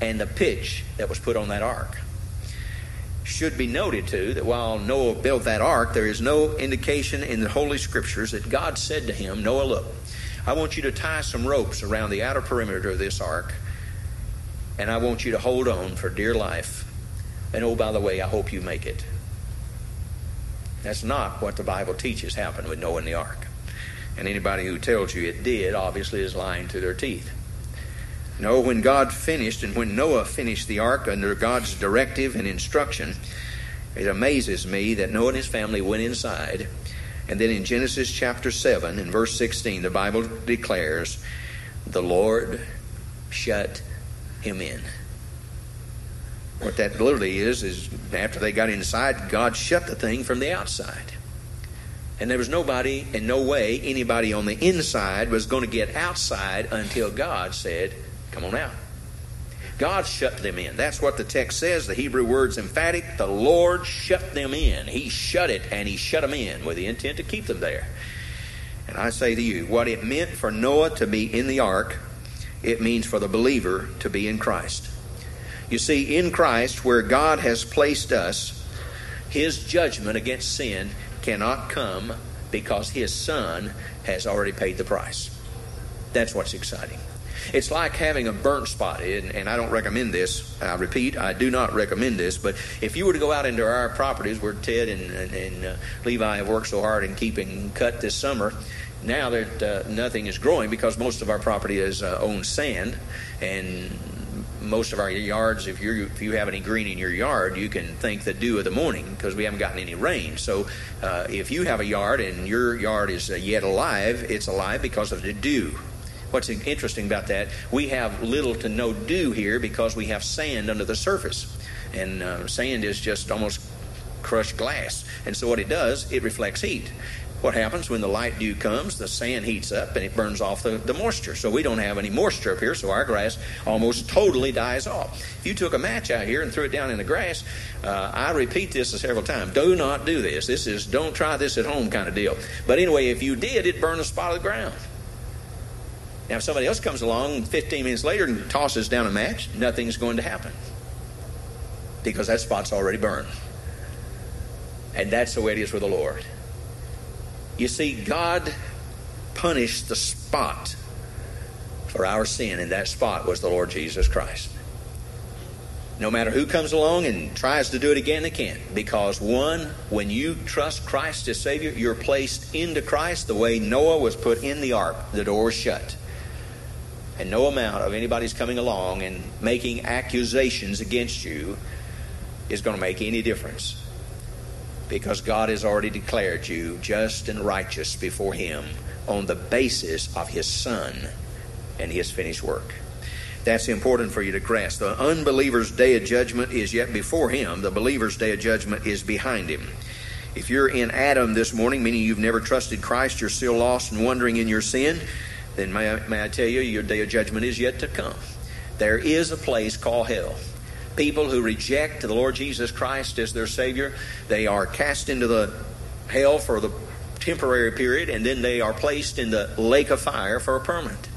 and the pitch that was put on that ark. Should be noted, too, that while Noah built that ark, there is no indication in the Holy Scriptures that God said to him, Noah, look, I want you to tie some ropes around the outer perimeter of this ark and I want you to hold on for dear life. And oh, by the way, I hope you make it. That's not what the Bible teaches happened with Noah and the ark. And anybody who tells you it did obviously is lying to their teeth. No, when God finished and when Noah finished the ark under God's directive and instruction, it amazes me that Noah and his family went inside And then in Genesis chapter 7, and verse 16, the Bible declares, The Lord shut him in. What that literally is, is after they got inside, God shut the thing from the outside. And there was nobody and no way anybody on the inside was going to get outside until God said, Come on out. God shut them in. That's what the text says. The Hebrew word's emphatic. The Lord shut them in. He shut it and He shut them in with the intent to keep them there. And I say to you, what it meant for Noah to be in the ark, it means for the believer to be in Christ. You see, in Christ, where God has placed us, His judgment against sin cannot come because His Son has already paid the price. That's what's exciting. It's like having a burnt spot, and, and, I don't recommend this. I repeat, I do not recommend this. But if you were to go out into our properties where Ted and, and, and uh, Levi have worked so hard in keeping cut this summer, now that uh, nothing is growing because most of our property is uh, owned sand, and most of our yards, if you if you have any green in your yard, you can thank the dew of the morning because we haven't gotten any rain. So, uh, if you have a yard and your yard is uh, yet alive, it's alive because of the dew. What's interesting about that? We have little to no dew here because we have sand under the surface, and uh, sand is just almost crushed glass. And so what it does, it reflects heat. What happens when the light dew comes? The sand heats up and it burns off the, the moisture. So we don't have any moisture up here, so our grass almost totally dies off. If you took a match out here and threw it down in the grass, uh, I repeat this several times. Do not do this. This is don't try this at home kind of deal. But anyway, if you did, it'd burn a spot of the ground. Now, if somebody else comes along 15 minutes later and tosses down a match, nothing's going to happen because that spot's already burned. And that's the way it is with the Lord. You see, God punished the spot for our sin, and that spot was the Lord Jesus Christ. No matter who comes along and tries to do it again, they can't. Because, one, when you trust Christ as Savior, you're placed into Christ the way Noah was put in the ark. The door was shut. And no amount of anybody's coming along and making accusations against you is going to make any difference because God has already declared you just and righteous before Him on the basis of His Son and His finished work. That's important for you to grasp. The unbeliever's day of judgment is yet before him, the believer's day of judgment is behind him. If you're in Adam this morning, meaning you've never trusted Christ, you're still lost and wandering in your sin, then may I, may I tell you, your day of judgment is yet to come. There is a place called hell people who reject the Lord Jesus Christ as their Savior, they are cast into the hell for the temporary period, and then they are placed in the lake of fire for a permanent.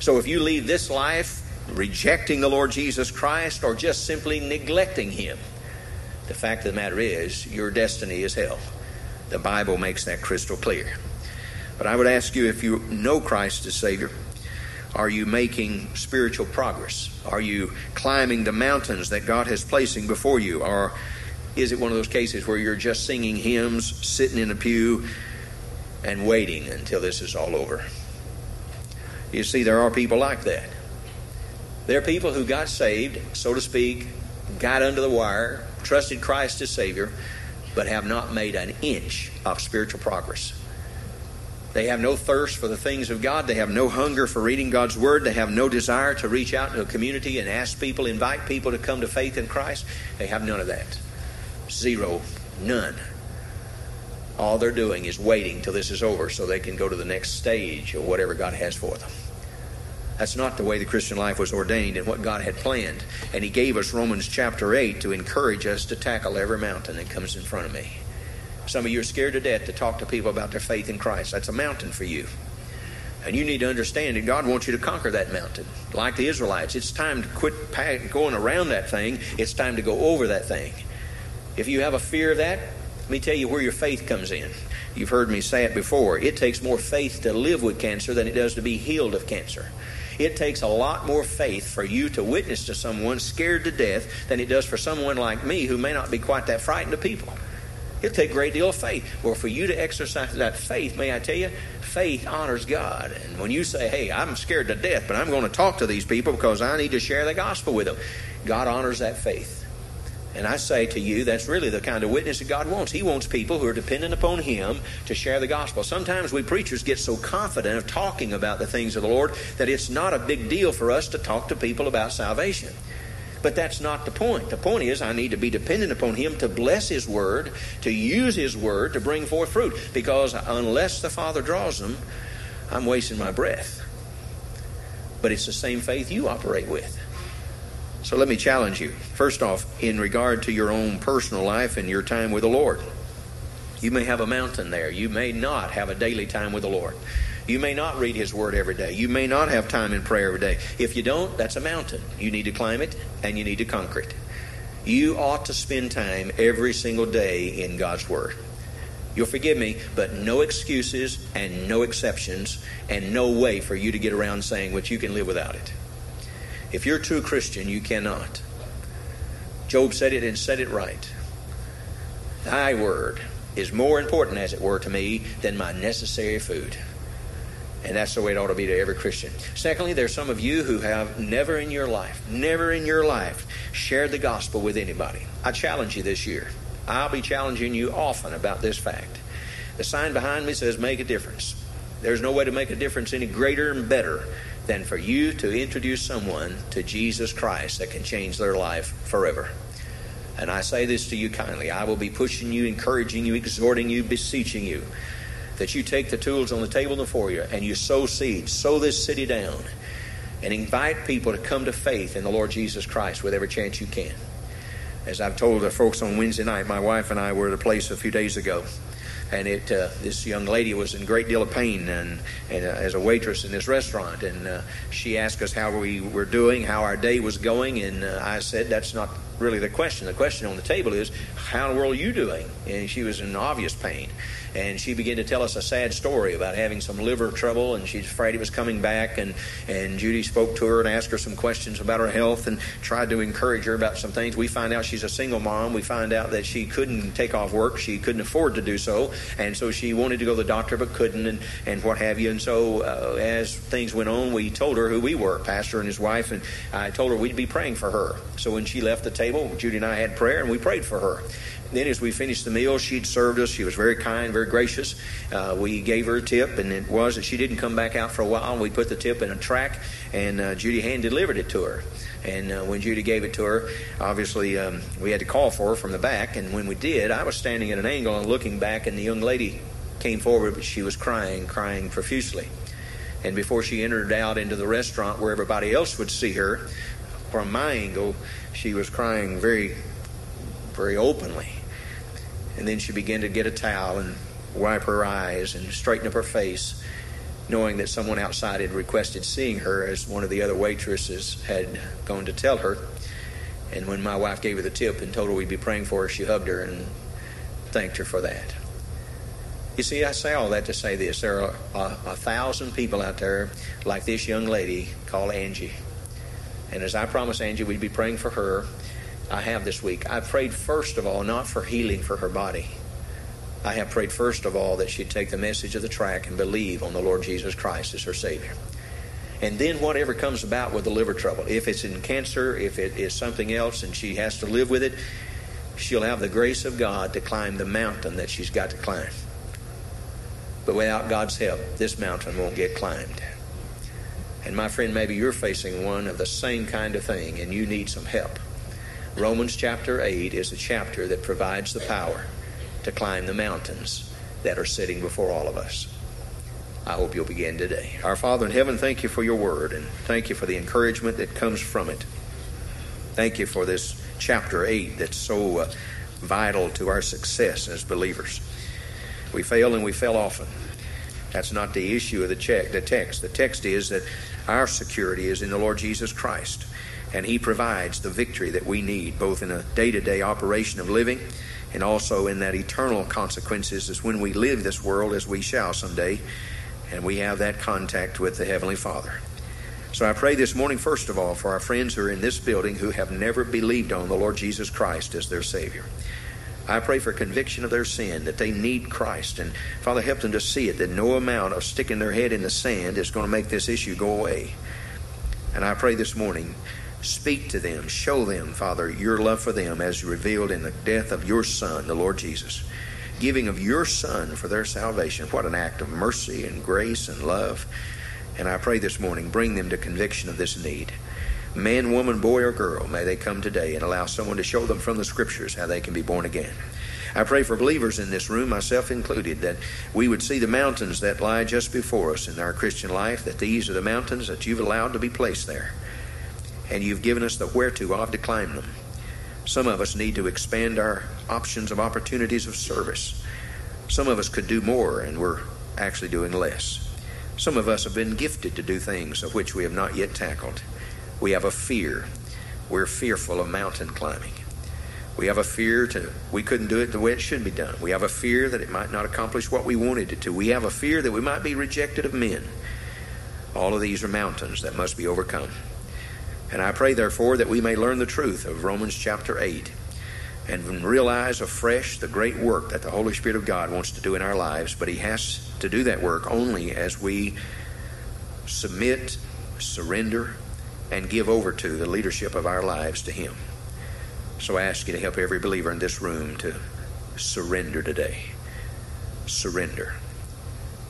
So if you leave this life rejecting the Lord Jesus Christ or just simply neglecting Him, the fact of the matter is your destiny is hell. The Bible makes that crystal clear. But I would ask you if you know Christ as Savior, are you making spiritual progress? Are you climbing the mountains that God has placing before you? Or is it one of those cases where you're just singing hymns, sitting in a pew, and waiting until this is all over? You see, there are people like that. There are people who got saved, so to speak, got under the wire, trusted Christ as Savior, but have not made an inch of spiritual progress. They have no thirst for the things of God. They have no hunger for reading God's Word. They have no desire to reach out to a community and ask people, invite people to come to faith in Christ. They have none of that. Zero. None. All they're doing is waiting till this is over so they can go to the next stage of whatever God has for them. That's not the way the Christian life was ordained and what God had planned. And He gave us Romans chapter 8 to encourage us to tackle every mountain that comes in front of me. Some of you are scared to death to talk to people about their faith in Christ. That's a mountain for you. And you need to understand that God wants you to conquer that mountain. Like the Israelites, it's time to quit going around that thing. It's time to go over that thing. If you have a fear of that, let me tell you where your faith comes in. You've heard me say it before. It takes more faith to live with cancer than it does to be healed of cancer. It takes a lot more faith for you to witness to someone scared to death than it does for someone like me who may not be quite that frightened of people. It'll take a great deal of faith. Well, for you to exercise that faith, may I tell you, faith honors God. And when you say, hey, I'm scared to death, but I'm going to talk to these people because I need to share the gospel with them, God honors that faith. And I say to you, that's really the kind of witness that God wants. He wants people who are dependent upon Him to share the gospel. Sometimes we preachers get so confident of talking about the things of the Lord that it's not a big deal for us to talk to people about salvation. But that's not the point. The point is, I need to be dependent upon Him to bless His Word, to use His Word to bring forth fruit. Because unless the Father draws them, I'm wasting my breath. But it's the same faith you operate with. So let me challenge you. First off, in regard to your own personal life and your time with the Lord. You may have a mountain there. You may not have a daily time with the Lord. You may not read His Word every day. You may not have time in prayer every day. If you don't, that's a mountain. You need to climb it and you need to conquer it. You ought to spend time every single day in God's Word. You'll forgive me, but no excuses and no exceptions and no way for you to get around saying, what you can live without it. If you're a true Christian, you cannot. Job said it and said it right. Thy word is more important, as it were, to me than my necessary food. And that's the way it ought to be to every Christian. Secondly, there's some of you who have never in your life, never in your life, shared the gospel with anybody. I challenge you this year. I'll be challenging you often about this fact. The sign behind me says, make a difference. There's no way to make a difference any greater and better than for you to introduce someone to Jesus Christ that can change their life forever. And I say this to you kindly. I will be pushing you, encouraging you, exhorting you, beseeching you that you take the tools on the table before you and you sow seeds, sow this city down, and invite people to come to faith in the Lord Jesus Christ with every chance you can. As I've told the folks on Wednesday night, my wife and I were at a place a few days ago and it uh, this young lady was in great deal of pain and, and uh, as a waitress in this restaurant and uh, she asked us how we were doing how our day was going and uh, i said that's not really the question. The question on the table is how in the world are you doing? And she was in obvious pain and she began to tell us a sad story about having some liver trouble and she's afraid it was coming back. And and Judy spoke to her and asked her some questions about her health and tried to encourage her about some things. We find out she's a single mom. We find out that she couldn't take off work. She couldn't afford to do so. And so she wanted to go to the doctor but couldn't and and what have you. And so uh, as things went on we told her who we were pastor and his wife. And I told her we'd be praying for her. So when she left the table Judy and I had prayer and we prayed for her then, as we finished the meal, she'd served us. She was very kind, very gracious. Uh, we gave her a tip, and it was that she didn't come back out for a while. We put the tip in a tract, and uh, Judy hand delivered it to her. And uh, when Judy gave it to her, obviously um, we had to call for her from the back. And when we did, I was standing at an angle and looking back, and the young lady came forward, but she was crying, crying profusely. And before she entered out into the restaurant where everybody else would see her, from my angle, she was crying very, very openly. And then she began to get a towel and wipe her eyes and straighten up her face, knowing that someone outside had requested seeing her, as one of the other waitresses had gone to tell her. And when my wife gave her the tip and told her we'd be praying for her, she hugged her and thanked her for that. You see, I say all that to say this. There are a, a thousand people out there like this young lady called Angie. And as I promised Angie, we'd be praying for her I have this week. I prayed first of all not for healing for her body. I have prayed first of all that she'd take the message of the tract and believe on the Lord Jesus Christ as her Savior. And then whatever comes about with the liver trouble, if it's in cancer, if it is something else and she has to live with it, she'll have the grace of God to climb the mountain that she's got to climb. But without God's help, this mountain won't get climbed. And my friend, maybe you're facing one of the same kind of thing and you need some help. Romans chapter 8 is a chapter that provides the power to climb the mountains that are sitting before all of us. I hope you'll begin today. Our Father in heaven, thank you for your word and thank you for the encouragement that comes from it. Thank you for this chapter 8 that's so uh, vital to our success as believers. We fail and we fail often. That's not the issue of the, check, the text. The text is that our security is in the Lord Jesus Christ and He provides the victory that we need, both in a day to day operation of living and also in that eternal consequences as when we live this world as we shall someday, and we have that contact with the Heavenly Father. So I pray this morning, first of all, for our friends who are in this building who have never believed on the Lord Jesus Christ as their Savior. I pray for conviction of their sin, that they need Christ. And Father, help them to see it, that no amount of sticking their head in the sand is going to make this issue go away. And I pray this morning Speak to them, show them, Father, your love for them as revealed in the death of your Son, the Lord Jesus. Giving of your Son for their salvation. What an act of mercy and grace and love. And I pray this morning, bring them to conviction of this need. Man, woman, boy, or girl, may they come today and allow someone to show them from the Scriptures how they can be born again. I pray for believers in this room, myself included, that we would see the mountains that lie just before us in our Christian life, that these are the mountains that you've allowed to be placed there. And you've given us the whereto of to climb them. Some of us need to expand our options of opportunities of service. Some of us could do more, and we're actually doing less. Some of us have been gifted to do things of which we have not yet tackled. We have a fear. We're fearful of mountain climbing. We have a fear to we couldn't do it the way it should be done. We have a fear that it might not accomplish what we wanted it to. We have a fear that we might be rejected of men. All of these are mountains that must be overcome. And I pray therefore that we may learn the truth of Romans chapter 8 and realize afresh the great work that the Holy Spirit of God wants to do in our lives, but he has to do that work only as we submit, surrender, and give over to the leadership of our lives to him. So I ask you to help every believer in this room to surrender today. Surrender.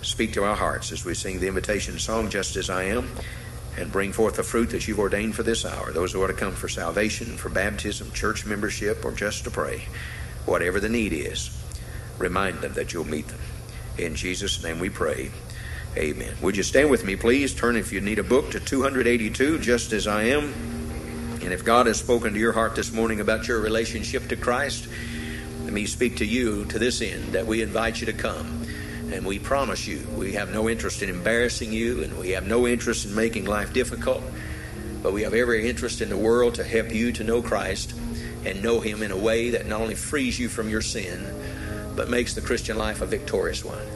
Speak to our hearts as we sing the invitation song, Just as I Am, and bring forth the fruit that you've ordained for this hour. Those who are to come for salvation, for baptism, church membership, or just to pray, whatever the need is, remind them that you'll meet them. In Jesus' name we pray. Amen. Would you stand with me, please? Turn, if you need a book, to 282, Just as I Am. And if God has spoken to your heart this morning about your relationship to Christ, let me speak to you to this end that we invite you to come. And we promise you, we have no interest in embarrassing you, and we have no interest in making life difficult, but we have every interest in the world to help you to know Christ and know Him in a way that not only frees you from your sin, but makes the Christian life a victorious one.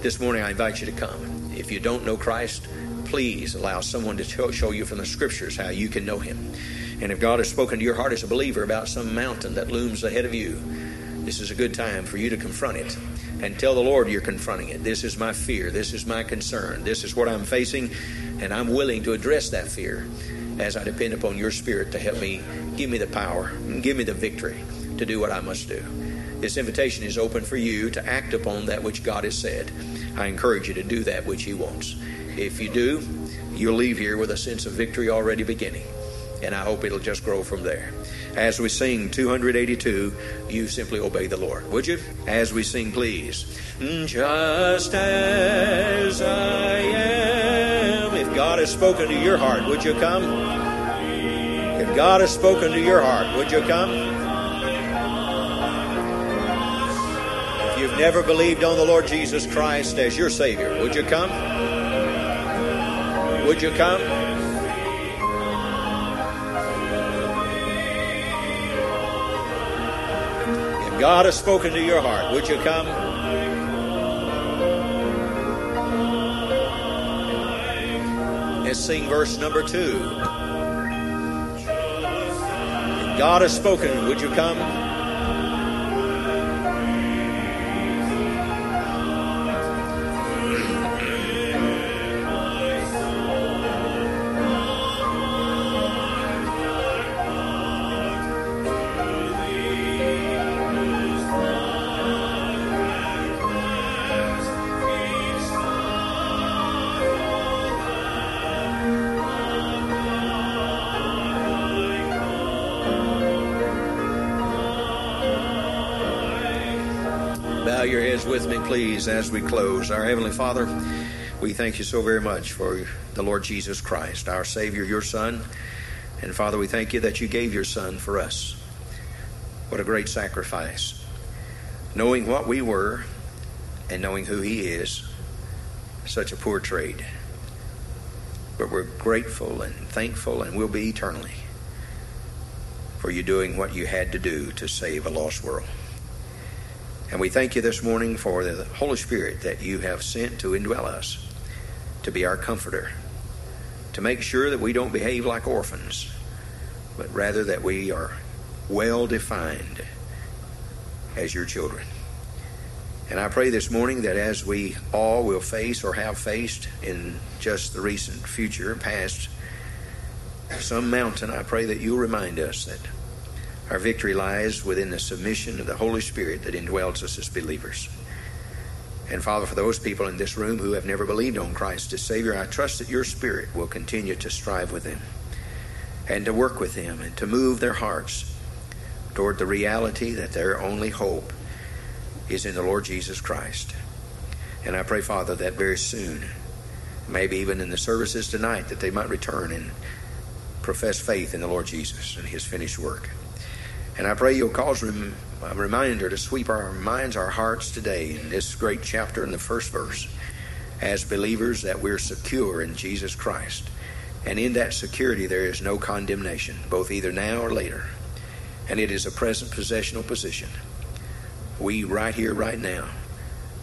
This morning, I invite you to come. If you don't know Christ, please allow someone to show you from the Scriptures how you can know Him. And if God has spoken to your heart as a believer about some mountain that looms ahead of you, this is a good time for you to confront it and tell the Lord you're confronting it. This is my fear. This is my concern. This is what I'm facing, and I'm willing to address that fear as I depend upon your Spirit to help me. Give me the power, give me the victory to do what I must do. This invitation is open for you to act upon that which God has said. I encourage you to do that which He wants. If you do, you'll leave here with a sense of victory already beginning and I hope it'll just grow from there. As we sing 282, you simply obey the Lord, would you? As we sing, please. Just as I am. If God has spoken to your heart, would you come? If God has spoken to your heart, would you come? If you've never believed on the Lord Jesus Christ as your Savior, would you come? Would you come? God has spoken to your heart. Would you come? Let's sing verse number two. God has spoken. Would you come? Please, as we close. Our Heavenly Father, we thank you so very much for the Lord Jesus Christ, our Savior, your Son. And Father, we thank you that you gave your Son for us. What a great sacrifice. Knowing what we were and knowing who He is, such a poor trade. But we're grateful and thankful and will be eternally for you doing what you had to do to save a lost world. And we thank you this morning for the Holy Spirit that you have sent to indwell us, to be our comforter, to make sure that we don't behave like orphans, but rather that we are well defined as your children. And I pray this morning that as we all will face or have faced in just the recent future, past, some mountain, I pray that you'll remind us that our victory lies within the submission of the Holy Spirit that indwells us as believers. And Father, for those people in this room who have never believed on Christ as Savior, I trust that your Spirit will continue to strive with them and to work with them and to move their hearts toward the reality that their only hope is in the Lord Jesus Christ. And I pray, Father, that very soon, maybe even in the services tonight, that they might return and profess faith in the Lord Jesus and his finished work. And I pray you'll cause rem- a reminder to sweep our minds, our hearts today in this great chapter in the first verse as believers that we're secure in Jesus Christ. And in that security, there is no condemnation, both either now or later. And it is a present possessional position. We, right here, right now,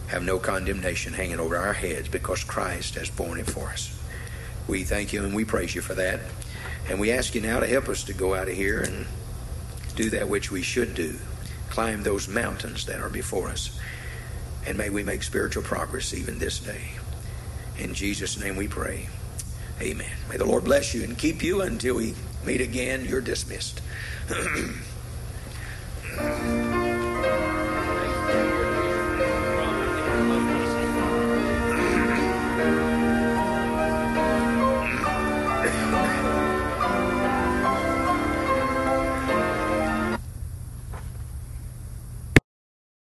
have no condemnation hanging over our heads because Christ has borne it for us. We thank you and we praise you for that. And we ask you now to help us to go out of here and do that which we should do climb those mountains that are before us. And may we make spiritual progress even this day. In Jesus' name we pray. Amen. May the Lord bless you and keep you until we meet again. You're dismissed. (clears throat)